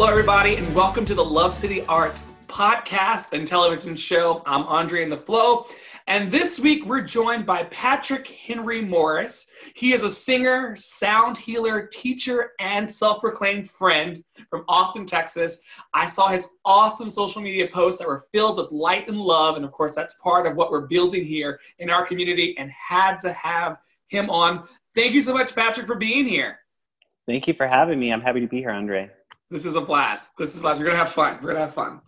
hello, everybody, and welcome to the Love City Arts podcast and television show. I'm Andre in the Flow, and this week we're joined by Patrick Henry Morris. He is a singer, sound healer, teacher, and self proclaimed friend from Austin, Texas. I saw his awesome social media posts that were filled with light and love, and of course, that's part of what we're building here in our community, and had to have him on. Thank you so much, Patrick, for being here. Thank you for having me. I'm happy to be here, Andre. This is a blast. This is a blast. We're gonna have fun. We're gonna have fun.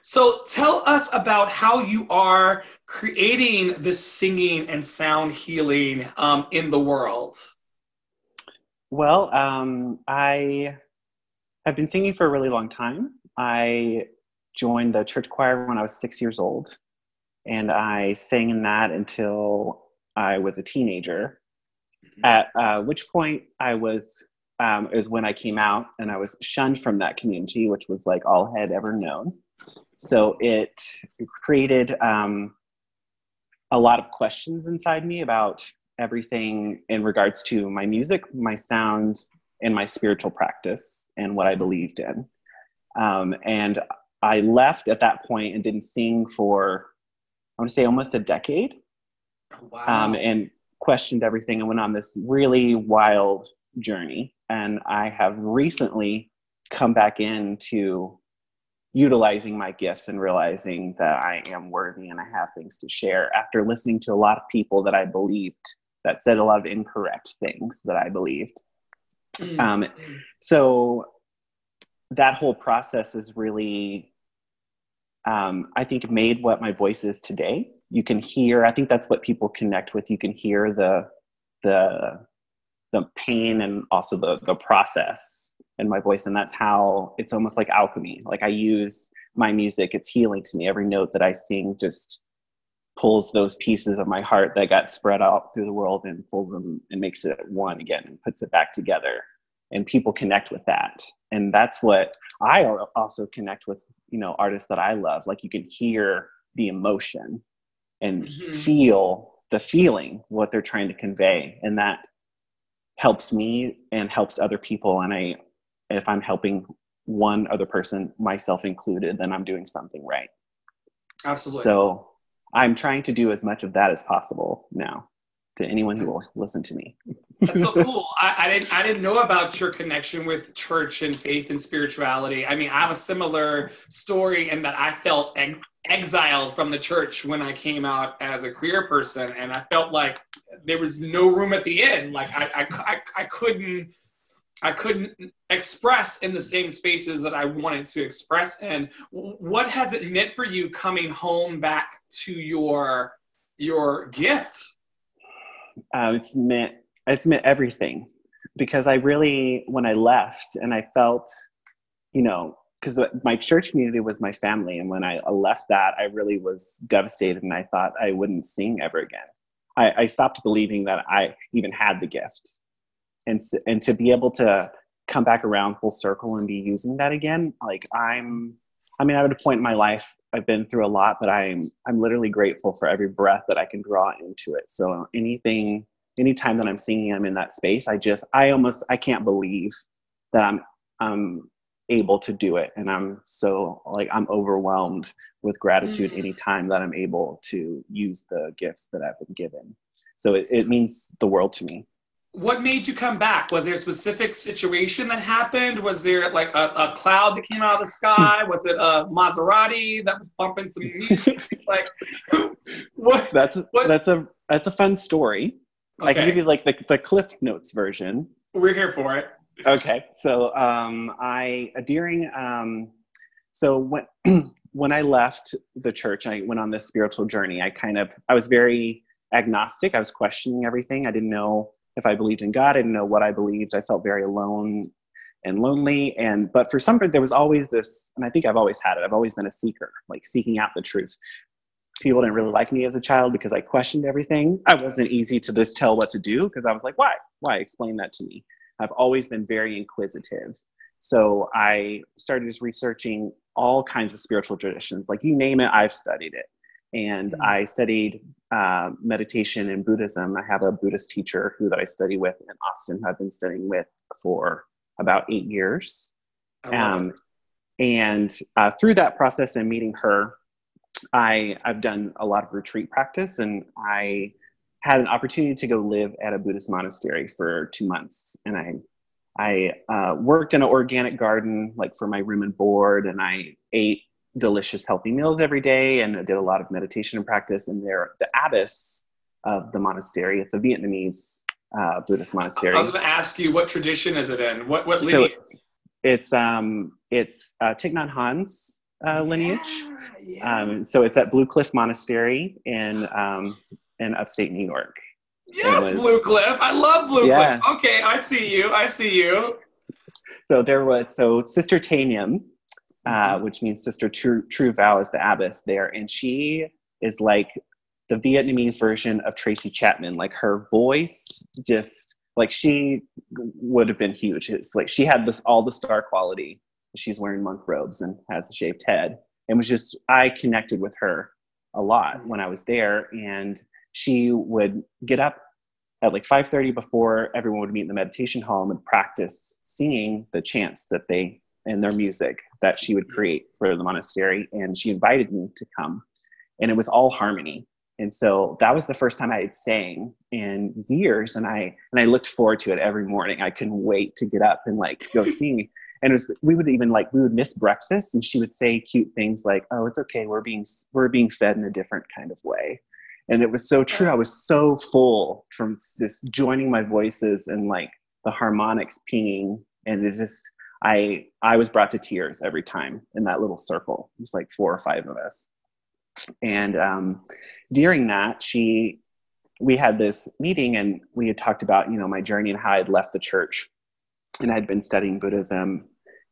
So tell us about how you are creating this singing and sound healing um, in the world. Well, um, I have been singing for a really long time. I joined the church choir when I was six years old, and I sang in that until I was a teenager. Mm-hmm. At uh, which point I was um, is when I came out and I was shunned from that community, which was like all I had ever known. So it created um, a lot of questions inside me about everything in regards to my music, my sound, and my spiritual practice and what I believed in. Um, and I left at that point and didn't sing for, I want to say, almost a decade. Wow. Um, and questioned everything and went on this really wild journey. And I have recently come back into utilizing my gifts and realizing that I am worthy and I have things to share after listening to a lot of people that I believed that said a lot of incorrect things that I believed. Mm-hmm. Um, so that whole process is really, um, I think, made what my voice is today. You can hear. I think that's what people connect with. You can hear the the the pain and also the the process in my voice. And that's how it's almost like alchemy. Like i use my music it's healing to me. Every note that i sing just pulls those pieces of my heart that got spread out through the world and pulls them and makes it one again and puts it back together. And people connect with that. And that's what i also connect with you know artists that i love. Like you can hear the emotion and mm-hmm. feel the feeling what they're trying to convey. And that helps me and helps other people and i if i'm helping one other person myself included then i'm doing something right. Absolutely. So i'm trying to do as much of that as possible now to anyone who will listen to me. That's so cool. I, I, didn't i didn't know about your connection with church and faith and spirituality. I mean i have a similar story in that i felt exiled from the church when I came out as a queer person, and I felt like there was no room at the end. Like I, I, I, I couldn't, I couldn't express in the same spaces that I wanted to express in. What has it meant for you coming home back to your your gift? Uh, it's meant it's meant everything because I really when I left and I felt, you know, because my church community was my family and when i left that i really was devastated and i thought i wouldn't sing ever again i, I stopped believing that i even had the gift. And, and to be able to come back around full circle and be using that again like i'm i mean i'm at a point in my life i've been through a lot but i'm i'm literally grateful for every breath that i can draw into it. So anything anytime that i'm singing i'm in that space i just i almost i can't believe that i'm i'm able to do it. And i'm so like i'm overwhelmed with gratitude mm. anytime that i'm able to use the gifts that i've been given. So it, it means the world to me. What made you come back? Was there a specific situation that happened? Was there like a, a cloud that came out of the sky? Was it a maserati that was bumping some music like what that's what? that's a that's a fun story. Okay. i can give you like the, the cliff notes version. We're here for it okay so um i during um so when when i left the church i went on this spiritual journey. I kind of i was very agnostic. I was questioning everything. I didn't know if i believed in god. I didn't know what i believed. I felt very alone and lonely. And but for some there was always this and i think i've always had it i've always been a seeker like seeking out the truth. People didn't really like me as a child because i questioned everything. I wasn't easy to just tell what to do because i was like why? Why? Explain that to me I've always been very inquisitive. So I started just researching all kinds of spiritual traditions. Like you name it, I've studied it. And mm-hmm. I studied uh, meditation and Buddhism. I have a Buddhist teacher who that I study with in Austin, who I've been studying with for about eight years. Um, and uh, through that process and meeting her, I, I've done a lot of retreat practice and I had an opportunity to go live at a Buddhist monastery for two months. And I, I uh, worked in an organic garden, like for my room and board, and I ate delicious, healthy meals every day and I did a lot of meditation and practice. And there, the abbess of the monastery, it's a Vietnamese uh, Buddhist monastery. I was going to ask you, what tradition is it in? What, what lineage? So it's, um, it's uh, Thich Nhat Hanh's uh, lineage. Yeah, yeah. Um, so it's at Blue Cliff Monastery in um, in upstate New York. Yes, was, Blue Cliff. I love Blue yeah. Cliff. Okay, I see you. I see you. So there was so Sister Tanium, uh, mm-hmm. which means Sister True True Vow is the abbess there, and she is like the Vietnamese version of Tracy Chapman. Like her voice, just like she would have been huge. It's like she had this all the star quality she's wearing monk robes and has a shaved head and was just i connected with her a lot when i was there and she would get up at like 5.30 before everyone would meet in the meditation hall and practice singing the chants that they and their music that she would create for the monastery. And she invited me to come. And it was all harmony. And so that was the first time i had sang in years. And i and i looked forward to it every morning. I couldn't wait to get up and like go sing. And it was we would even like we would miss breakfast and she would say cute things like oh it's okay. We're being we're being fed in a different kind of way and it was so true i was so full from this joining my voices and like the harmonics pinging and it just i i was brought to tears every time in that little circle it was like four or five of us and um, during that she we had this meeting and we had talked about you know my journey and how i'd left the church and I'd been studying Buddhism.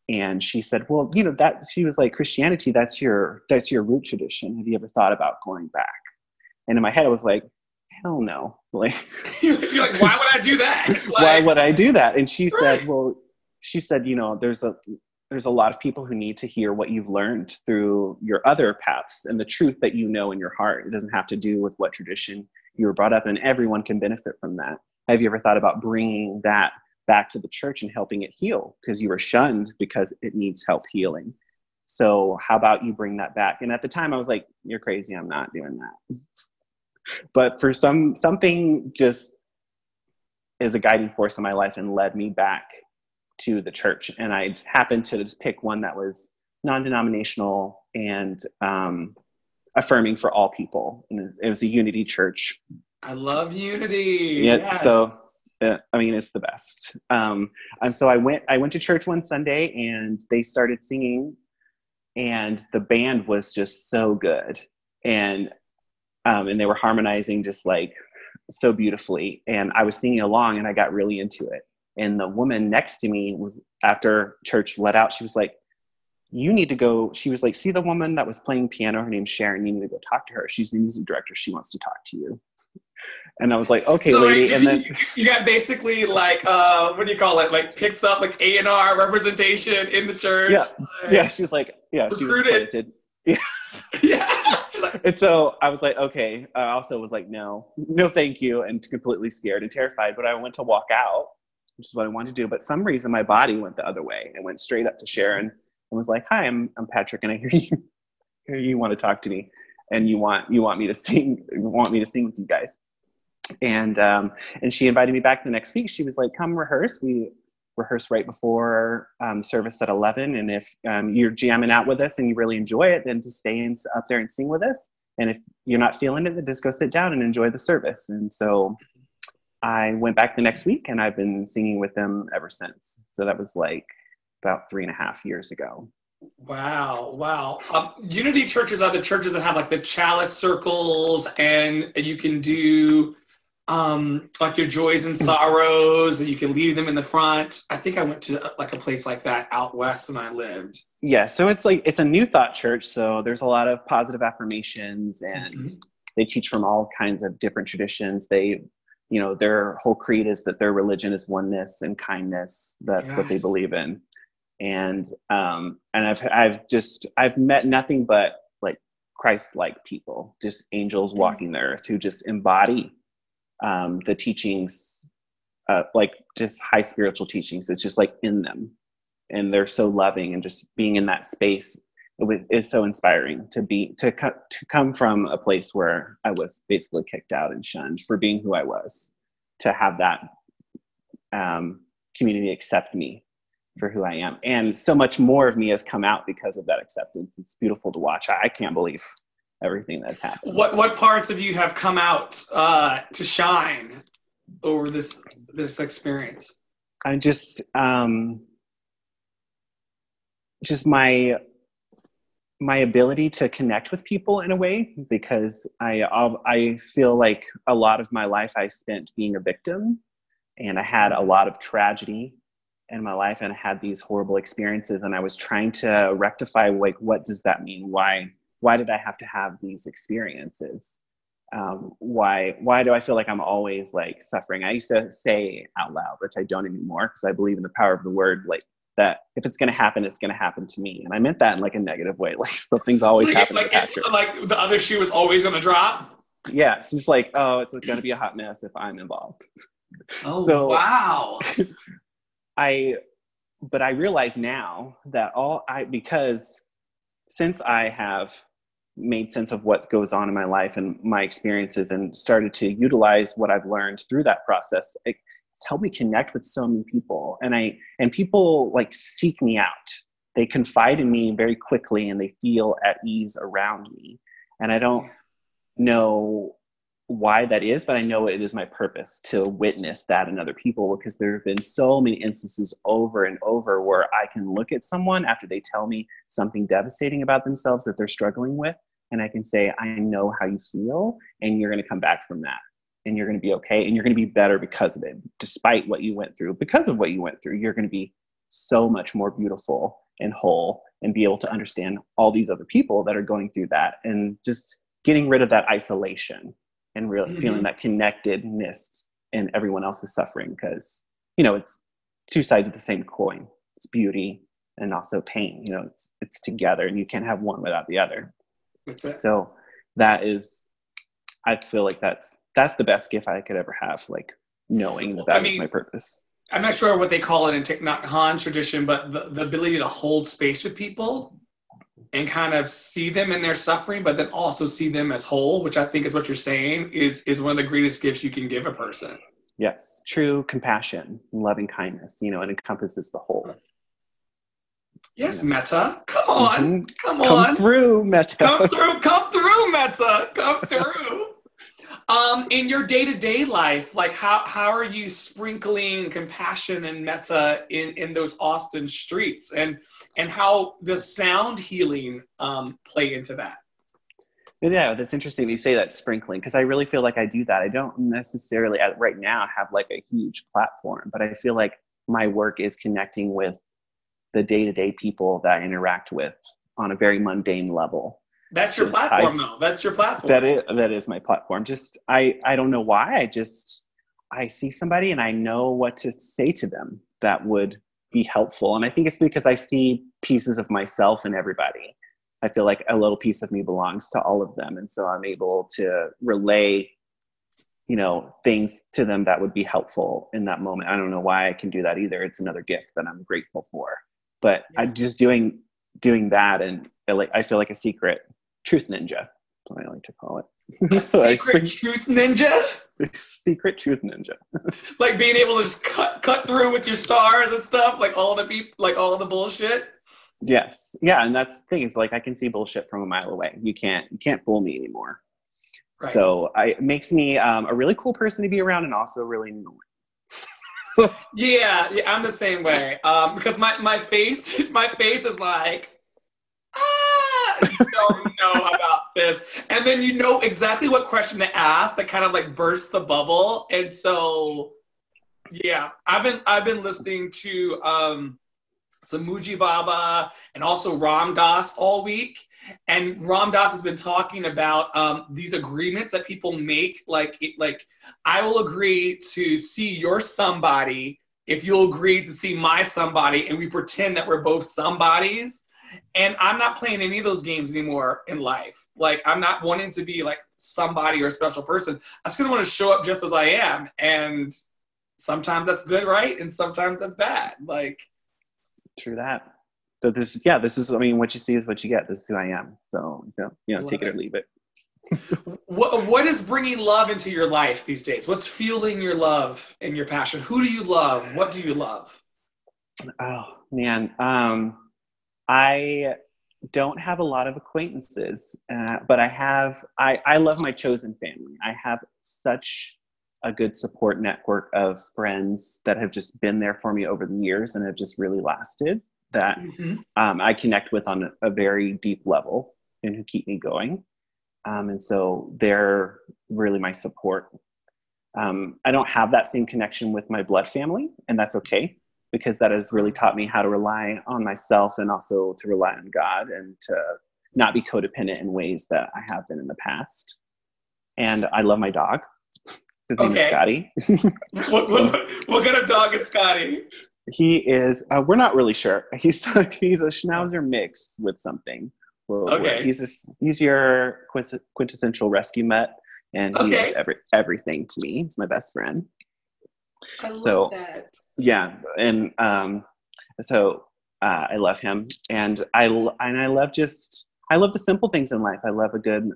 And she said, "Well, you know that." She was like, "Christianity, that's your that's your root tradition. Have you ever thought about going back?" And in my head, I was like, "Hell no!" Like, you're like, "Why would I do that?" Like, Why would I do that? And she right. said, "Well, she said, you know, there's a there's a lot of people who need to hear what you've learned through your other paths and the truth that you know in your heart. It doesn't have to do with what tradition you were brought up in. Everyone can benefit from that. Have you ever thought about bringing that back to the church and helping it heal because you were shunned because it needs help healing. So how about you bring that back? And at the time I was like, you're crazy, I'm not doing that. but for some something just is a guiding force in my life and led me back to the church. And I happened to just pick one that was non-denominational and um, affirming for all people. And it was a unity church. I love unity. Yeah, yes. so I mean, it's the best. Um, and so I went, I went to church one Sunday and they started singing and the band was just so good. And, um, and they were harmonizing just like so beautifully. And I was singing along and I got really into it. And the woman next to me was after church let out, she was like, you need to go. She was like, see the woman that was playing piano, her name's Sharon. You need to go talk to her. She's the music director. She wants to talk to you. And I was like, okay, so lady. and then you got basically like, uh, what do you call it? Like picks up like A and R representation in the church. Yeah, like, yeah. She was like, yeah, recruited. she was planted. Yeah. yeah. And so I was like, okay. I also was like, no, no, thank you, and completely scared and terrified. But I went to walk out, which is what I wanted to do. But some reason my body went the other way and went straight up to Sharon and was like, hi, I'm I'm Patrick, and I hear you hear you want to talk to me, and you want you want me to sing want me to sing with you guys and um, and she invited me back the next week. She was like, "Come rehearse." We rehearse right before um, service at eleven, and if um, you're jamming out with us and you really enjoy it, then just stay in, up there and sing with us. And if you're not feeling it, then just go sit down and enjoy the service. And so I went back the next week, and I've been singing with them ever since. So that was like about three and a half years ago. Wow, wow. Um, Unity churches are the churches that have like the chalice circles, and you can do um, like your joys and sorrows, and you can leave them in the front. I think I went to like a place like that out west when I lived. Yeah, so it's like it's a new thought church, so there's a lot of positive affirmations, and mm-hmm. they teach from all kinds of different traditions. They, you know, their whole creed is that their religion is oneness and kindness. That's yes. what they believe in, and um, and I've I've just I've met nothing but like Christ-like people, just angels mm-hmm. walking the earth who just embody um, the teachings, uh, like just high spiritual teachings. It's just like in them. and they're so loving and just being in that space is so inspiring to be to to come from a place where I was basically kicked out and shunned for being who I was to have that um, community accept me for who I am and so much more of me has come out because of that acceptance it's beautiful to watch I, I can't believe everything that's happened. What what parts of you have come out uh, to shine over this this experience? I just um just my my ability to connect with people in a way because I I feel like a lot of my life I spent being a victim and I had a lot of tragedy in my life and I had these horrible experiences and I was trying to rectify like what does that mean? Why why did I have to have these experiences um, why why do I feel like I'm always like suffering I used to say out loud which I don't anymore because I believe in the power of the word like that if it's going to happen, it's going to happen to me. And I meant that in like a negative way. Like something's always like, happening like, to Patrick. Like the other shoe is always going to drop. Yeah. It's just like, oh, it's going to be a hot mess if I'm involved. Oh, so, wow. I, but I realize now that all I, because since I have made sense of what goes on in my life and my experiences and started to utilize what I've learned through that process, it, it's helped me connect with so many people. And i and people like seek me out. They confide in me very quickly and they feel at ease around me. And i don't know why that is but i know it is my purpose to witness that in other people because there have been so many instances over and over where i can look at someone after they tell me something devastating about themselves that they're struggling with and i can say i know how you feel and you're going to come back from that and you're going to be okay and you're going to be better because of it despite what you went through. Because of what you went through you're going to be so much more beautiful and whole and be able to understand all these other people that are going through that and just getting rid of that isolation and really mm-hmm. feeling that connectedness and everyone else is suffering because you know it's two sides of the same coin it's beauty and also pain you know it's it's together and you can't have one without the other That's it. so that is i feel like that's that's the best gift I could ever have, like knowing that that I mean, is my purpose. I'm not sure what they call it in Thich Nhat Hanh tradition, but the, the ability to hold space with people and kind of see them in their suffering, but then also see them as whole, which I think is what you're saying is is one of the greatest gifts you can give a person. Yes, true compassion, and loving kindness. You know, it encompasses the whole. Yes, Metta. Come on, mm-hmm. come on. Come through, Metta. Come through, come through, Metta. Come through. Um, in your day-to-day life, like how how are you sprinkling compassion and Metta in, in those Austin streets? And and how does sound healing um, play into that? Yeah, that's interesting. You say that sprinkling because I really feel like I do that. I don't necessarily right now have like a huge platform, but I feel like my work is connecting with the day-to-day people that I interact with on a very mundane level. That's your platform, I, though. That's your platform. That is that is my platform. Just I I don't know why. I just I see somebody and I know what to say to them that would be helpful. And I think it's because I see pieces of myself in everybody. I feel like a little piece of me belongs to all of them, and so I'm able to relay, you know, things to them that would be helpful in that moment. I don't know why I can do that either. It's another gift that I'm grateful for. But yeah. I'm just doing doing that, and like I feel like a secret truth ninja. That's what I like to call it. secret truth ninja. secret truth ninja. like being able to just cut cut through with your stars and stuff, like all the people, like all the bullshit. Yes, yeah, and that's the thing is like I can see bullshit from a mile away. You can't you can't fool me anymore. Right. So I, it makes me um, a really cool person to be around, and also really annoying. yeah, yeah, I'm the same way. Um, because my my face my face is like don't know about this. And then you know exactly what question to ask that kind of like bursts the bubble. And so yeah, I've been I've been listening to um Mooji Baba and also Ram Dass all week. And Ram Dass has been talking about um, these agreements that people make. Like, like I will agree to see your somebody if you'll agree to see my somebody, and we pretend that we're both somebodies. And I'm not playing any of those games anymore in life. Like I'm not wanting to be like somebody or a special person. I just gonna want to show up just as I am. And sometimes that's good, right? And sometimes that's bad. Like True that. So this, yeah, this is. I mean, what you see is what you get. This is who I am. So you know, you know take it. it or leave it. what what is bringing love into your life these days? What's fueling your love and your passion? Who do you love? What do you love? Oh man, um, I don't have a lot of acquaintances, uh, but I have. I I love my chosen family. I have such a good support network of friends that have just been there for me over the years and have just really lasted. That mm-hmm. um, I connect with on a very deep level and who keep me going. Um, and so they're really my support. Um, I don't have that same connection with my blood family, and that's okay because that has really taught me how to rely on myself and also to rely on God and to not be codependent in ways that I have been in the past. And I love my dog. His name is Scotty. what, what, what, kind of dog is Scotty? He is. Uh, we're not really sure. He's he's a Schnauzer mix with something. okay. He's a, he's your quintessential rescue mutt, and he okay. is every, everything to me. He's my best friend. I love so, that. Yeah, and um, so uh, I love him, and I and I love just I love the simple things in life. I love a good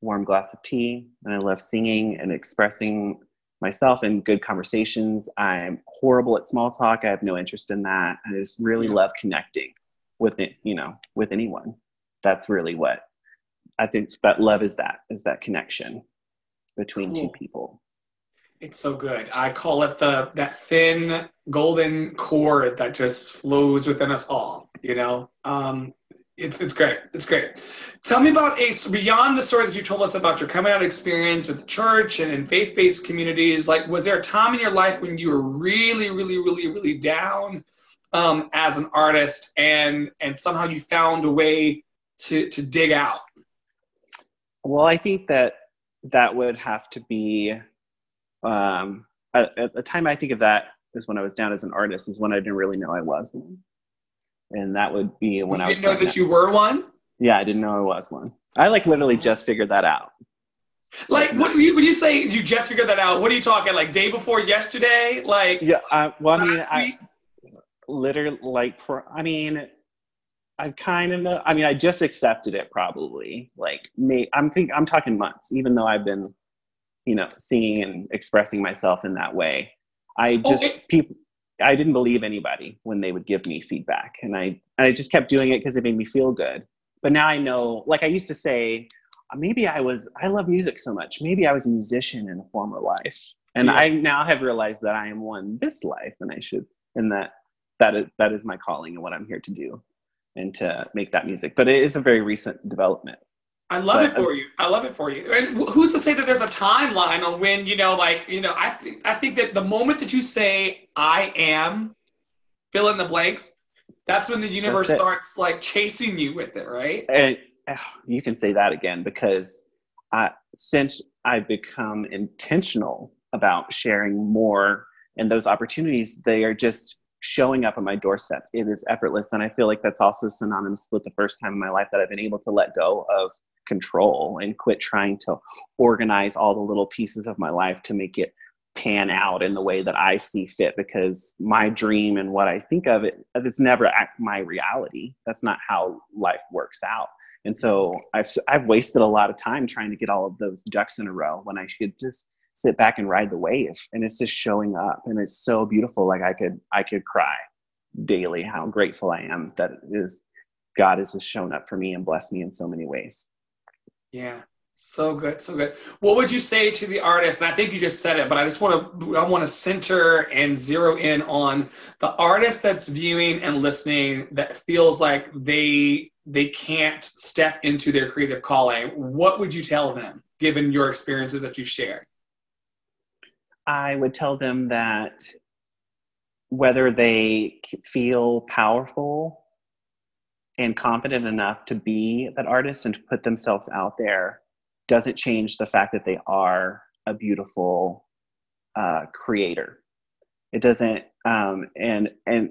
warm glass of tea, and I love singing and expressing myself in good conversations. I'm horrible at small talk. I have no interest in that. I just really love connecting with it, you know, with anyone. That's really what I think that love is that is that connection between cool. two people. It's so good. I call it the that thin golden cord that just flows within us all. You know, um, it's it's great. It's great. Tell me about a beyond the story that you told us about your coming out experience with the church and in faith based communities. Like, was there a time in your life when you were really, really, really, really down um, as an artist, and and somehow you found a way to to dig out? Well, I think that that would have to be um, at, at, the time I think of that is when I was down as an artist, is when I didn't really know I was one. And that would be when you I didn't know that you were one. Yeah, I didn't know I was one. I like literally just figured that out. Like, what when you, when you say you just figured that out? What are you talking? Like day before yesterday? Like yeah. Uh, well, I mean, I literally like. For I mean, I kind of know. I mean, I just accepted it probably. Like, me. I'm think I'm talking months. Even though I've been you know singing and expressing myself in that way. I just okay. people i didn't believe anybody when they would give me feedback and i i just kept doing it because it made me feel good. But now i know like i used to say uh, maybe i was i love music so much maybe i was a musician in a former life. And yeah. i now have realized that i am one this life and i should and that that is that is my calling and what i'm here to do and to make that music. But it is a very recent development I love but, it for you. I love it for you. And who's to say that there's a timeline on when you know, like you know, I think I think that the moment that you say "I am," fill in the blanks, that's when the universe starts like chasing you with it, right? And you can say that again because I, since I've become intentional about sharing more and those opportunities, they are just showing up at my doorstep. It is effortless. And I feel like that's also synonymous with the first time in my life that I've been able to let go of control and quit trying to organize all the little pieces of my life to make it pan out in the way that I see fit because my dream and what I think of it is never my reality. That's not how life works out. And so I've I've wasted a lot of time trying to get all of those ducks in a row when I should just sit back and ride the wave and it's just showing up and it's so beautiful like I could I could cry daily how grateful I am that is God has just shown up for me and blessed me in so many ways. Yeah. So good, so good. What would you say to the artist? And I think you just said it, but I just want to I want to center and zero in on the artist that's viewing and listening that feels like they they can't step into their creative calling. What would you tell them given your experiences that you've shared? I would tell them that whether they feel powerful and confident enough to be that artist and to put themselves out there doesn't change the fact that they are a beautiful uh, creator. It doesn't, um, and and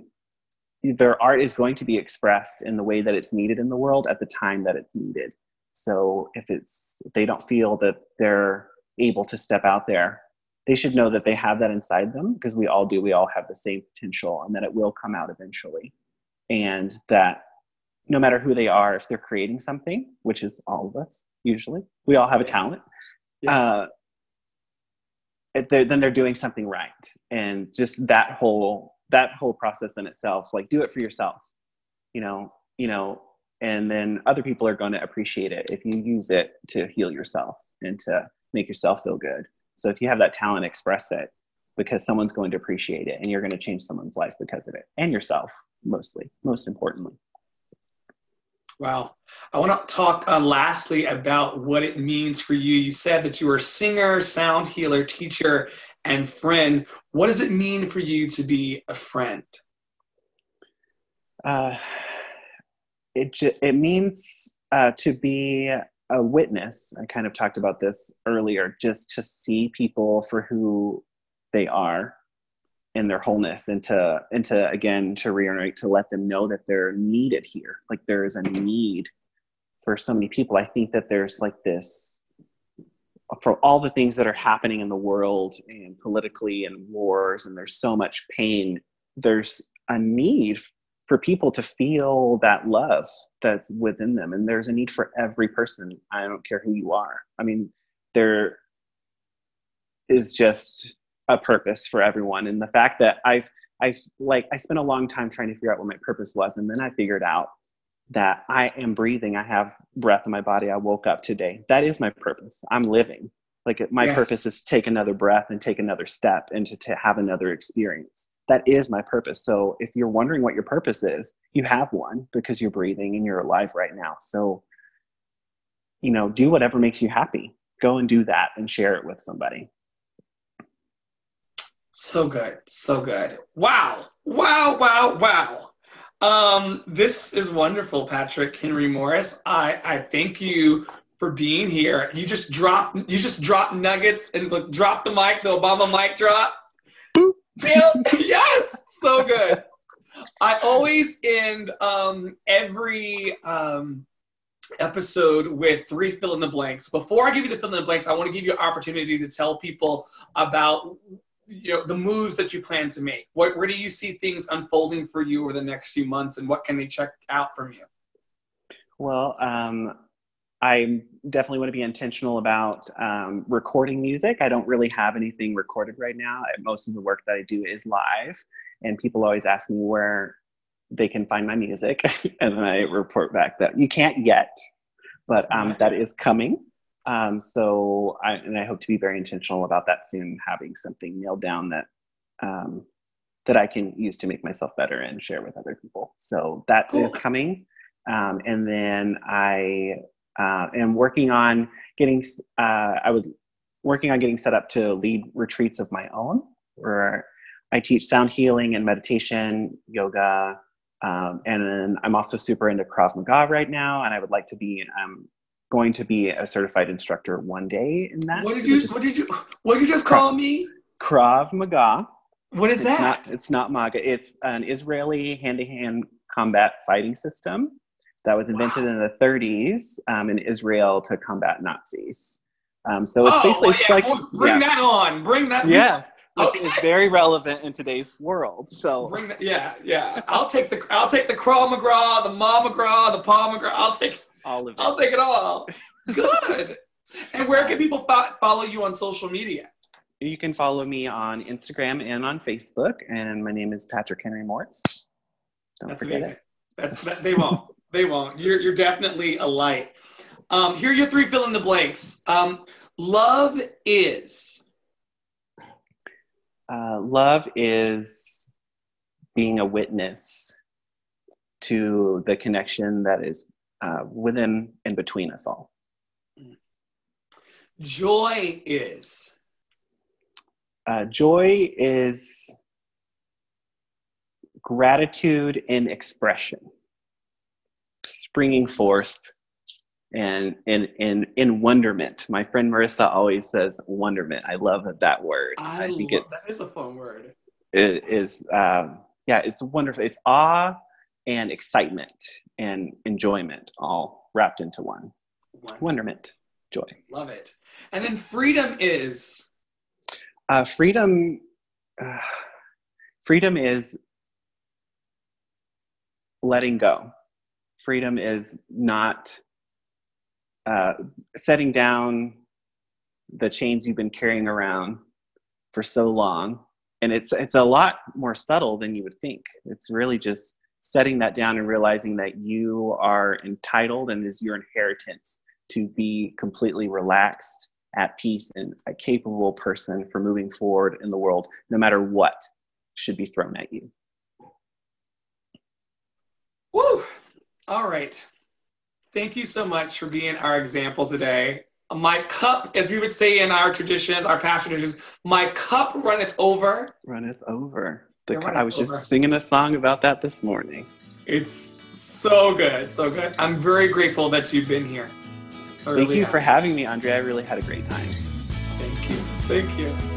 their art is going to be expressed in the way that it's needed in the world at the time that it's needed. So if it's if they don't feel that they're able to step out there, they should know that they have that inside them because we all do. We all have the same potential, and that it will come out eventually and that no matter who they are, if they're creating something, which is all of us usually, we all have a Yes. talent. Yes. Uh, they're- then they're doing something right, and just that whole that whole process in itself, like do it for yourself, you know, you know, and then other people are going to appreciate it if you use it to heal yourself and to make yourself feel good. So if you have that talent, express it because someone's going to appreciate it, and you're going to change someone's life because of it, and yourself mostly, most importantly. Wow. I want to talk uh, lastly about what it means for you. You said that you are a singer, sound healer, teacher, and friend. What does it mean for you to be a friend? Uh, it ju- it means uh, to be a witness. I kind of talked about this earlier. Just to see people for who they are in their wholeness, and to and to again to reiterate to let them know that they're needed here. Like there is a need for so many people. I think that there's like this for all the things that are happening in the world and politically and wars and there's so much pain there's a need for people to feel that love that's within them. And there's a need for every person. I don't care who you are. I mean there is just a purpose for everyone. And the fact that i've i've like i spent a long time trying to figure out what my purpose was. And then i figured out that i am breathing. I have breath in my body. I woke up today. That is my purpose. I'm living. Like my Yes. purpose is to take another breath and take another step and to, to have another experience that is my purpose. So if you're wondering what your purpose is, you have one because you're breathing and you're alive right now. So, you know, do whatever makes you happy. Go and do that and share it with somebody. So good. So good. Wow. Wow. Wow. Wow. Um, this is wonderful, Patrick Henry Morris. I, I thank you for being here. You just drop you just drop nuggets and look, drop the mic, the Obama mic drop. Yes, so good. I always end um, every um, episode with three fill in the blanks. Before I give you the fill in the blanks, I want to give you an opportunity to tell people about you know the moves that you plan to make. What, where do you see things unfolding for you over the next few months, and what can they check out from you? Well, um, I definitely want to be intentional about um, recording music. I don't really have anything recorded right now. Most of the work that I do is live, and people always ask me where they can find my music, and then I report back that you can't yet, but um, that is coming. Um, so, I, and I hope to be very intentional about that soon, having something nailed down that um, that I can use to make myself better and share with other people. So that is Cool. coming, um, and then I uh, am working on getting. Uh, I would working on getting set up to lead retreats of my own, where I teach sound healing and meditation, yoga, um, and then I'm also super into Krav Maga right now, and I would like to be. Um, going to be a certified instructor one day in that. What did you is what did you what did you just call me? Krav Maga. What is it's that? Not, it's not MAGA. It's an Israeli hand-to-hand combat fighting system that was invented Wow. in the 30s um, in Israel to combat Nazis. Um, so it's oh, basically well, yeah, like well, bring yeah. that on. Bring that. yes, which Okay. is very relevant in today's world. So Bring that, yeah, yeah. I'll take the I'll take the Craw McGraw, the Ma McGraw, the Pa McGraw. I'll take all of it. I'll take it all. Good. and where can people fo- follow you on social media? You can follow me on Instagram and on Facebook, and my name is Patrick Henry Morris. Don't That's forget amazing. it. That's that, they won't. They won't. You're you're definitely a light. Um, here are your three fill in the blanks. Um, love is. Uh, love is being a witness to the connection that is uh, within and between us all. Joy is. Uh, joy is gratitude in expression, springing forth and in, in, in wonderment. My friend Marissa always says wonderment. I love that word. I, think love, it's that is a fun word. it is um, yeah it's wonderful it's awe and excitement and enjoyment all wrapped into one Wonderful. wonderment joy Love it. And then freedom is. uh, freedom uh, freedom is letting go. Freedom is not uh, setting down the chains you've been carrying around for so long. And it's it's a lot more subtle than you would think. It's really just setting that down and realizing that you are entitled and is your inheritance to be completely relaxed, at peace, and a capable person for moving forward in the world, no matter what should be thrown at you. Woo! All right. Thank you so much for being our example today. My cup, as we would say in our traditions, our pastor traditions, my cup runneth over. Runneth over. The, I was over. just singing a song about that this morning. It's so good, so good. I'm very grateful that you've been here. Thank you for having me, Andre. I really had a great time. Thank you. Thank you.